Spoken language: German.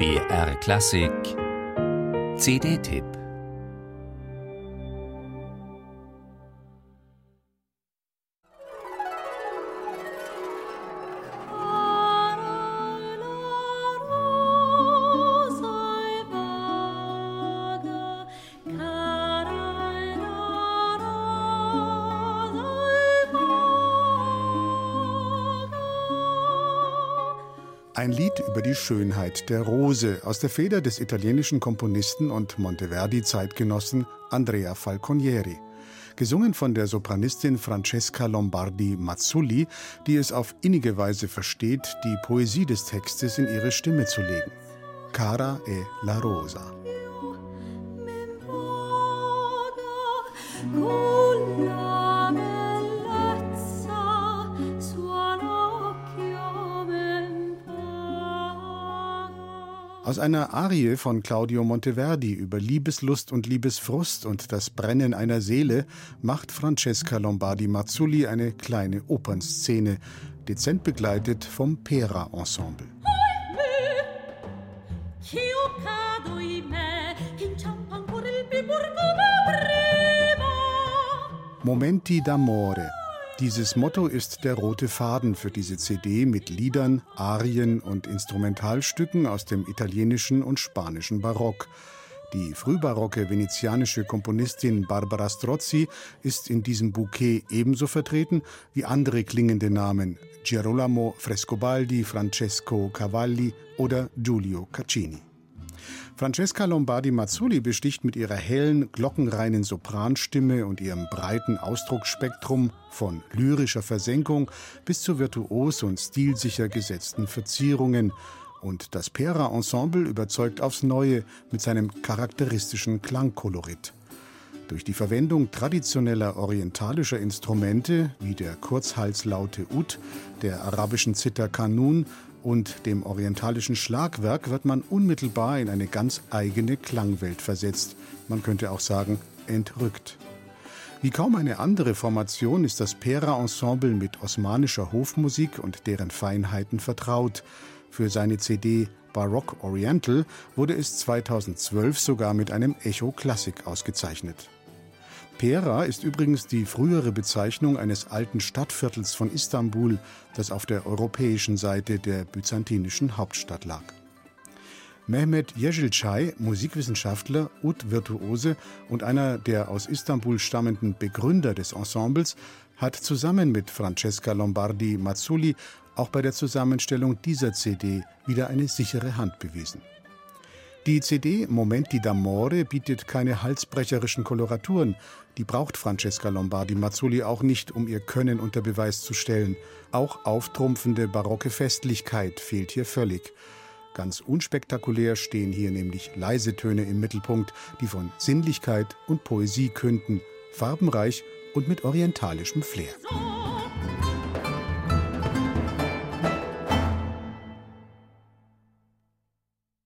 BR Klassik. CD-Tipp Ein Lied über die Schönheit der Rose aus der Feder des italienischen Komponisten und Monteverdi-Zeitgenossen Andrea Falconieri. Gesungen von der Sopranistin Francesca Lombardi Mazzulli, die es auf innige Weise versteht, die Poesie des Textes in ihre Stimme zu legen. Cara e la Rosa. Aus einer Arie von Claudio Monteverdi über Liebeslust und Liebesfrust und das Brennen einer Seele macht Francesca Lombardi Mazzulli eine kleine Opernszene, dezent begleitet vom Pera Ensemble. Momenti d'amore dieses Motto ist der rote Faden für diese CD mit Liedern, Arien und Instrumentalstücken aus dem italienischen und spanischen Barock. Die frühbarocke venezianische Komponistin Barbara Strozzi ist in diesem Bouquet ebenso vertreten wie andere klingende Namen Girolamo Frescobaldi, Francesco Cavalli oder Giulio Caccini. Francesca Lombardi Mazzulli besticht mit ihrer hellen, glockenreinen Sopranstimme und ihrem breiten Ausdrucksspektrum von lyrischer Versenkung bis zu virtuos und stilsicher gesetzten Verzierungen. Und das Pera-Ensemble überzeugt aufs Neue mit seinem charakteristischen Klangkolorit. Durch die Verwendung traditioneller orientalischer Instrumente wie der Kurzhalslaute Ud, der arabischen Zither Kanun und dem orientalischen Schlagwerk wird man unmittelbar in eine ganz eigene Klangwelt versetzt. Man könnte auch sagen, entrückt. Wie kaum eine andere Formation ist das Pera-Ensemble mit osmanischer Hofmusik und deren Feinheiten vertraut. Für seine CD Baroque Oriental wurde es 2012 sogar mit einem Echo Klassik ausgezeichnet. Pera ist übrigens die frühere Bezeichnung eines alten Stadtviertels von Istanbul, das auf der europäischen Seite der byzantinischen Hauptstadt lag. Mehmet Yeşilçay, Musikwissenschaftler, Ud-Virtuose und einer der aus Istanbul stammenden Begründer des Ensembles, hat zusammen mit Francesca Lombardi Mazzulli auch bei der Zusammenstellung dieser CD wieder eine sichere Hand bewiesen. Die CD Momenti d'Amore bietet keine halsbrecherischen Koloraturen. Die braucht Francesca Lombardi Mazzulli auch nicht, um ihr Können unter Beweis zu stellen. Auch auftrumpfende barocke Festlichkeit fehlt hier völlig. Ganz unspektakulär stehen hier nämlich leise Töne im Mittelpunkt, die von Sinnlichkeit und Poesie künden, farbenreich und mit orientalischem Flair.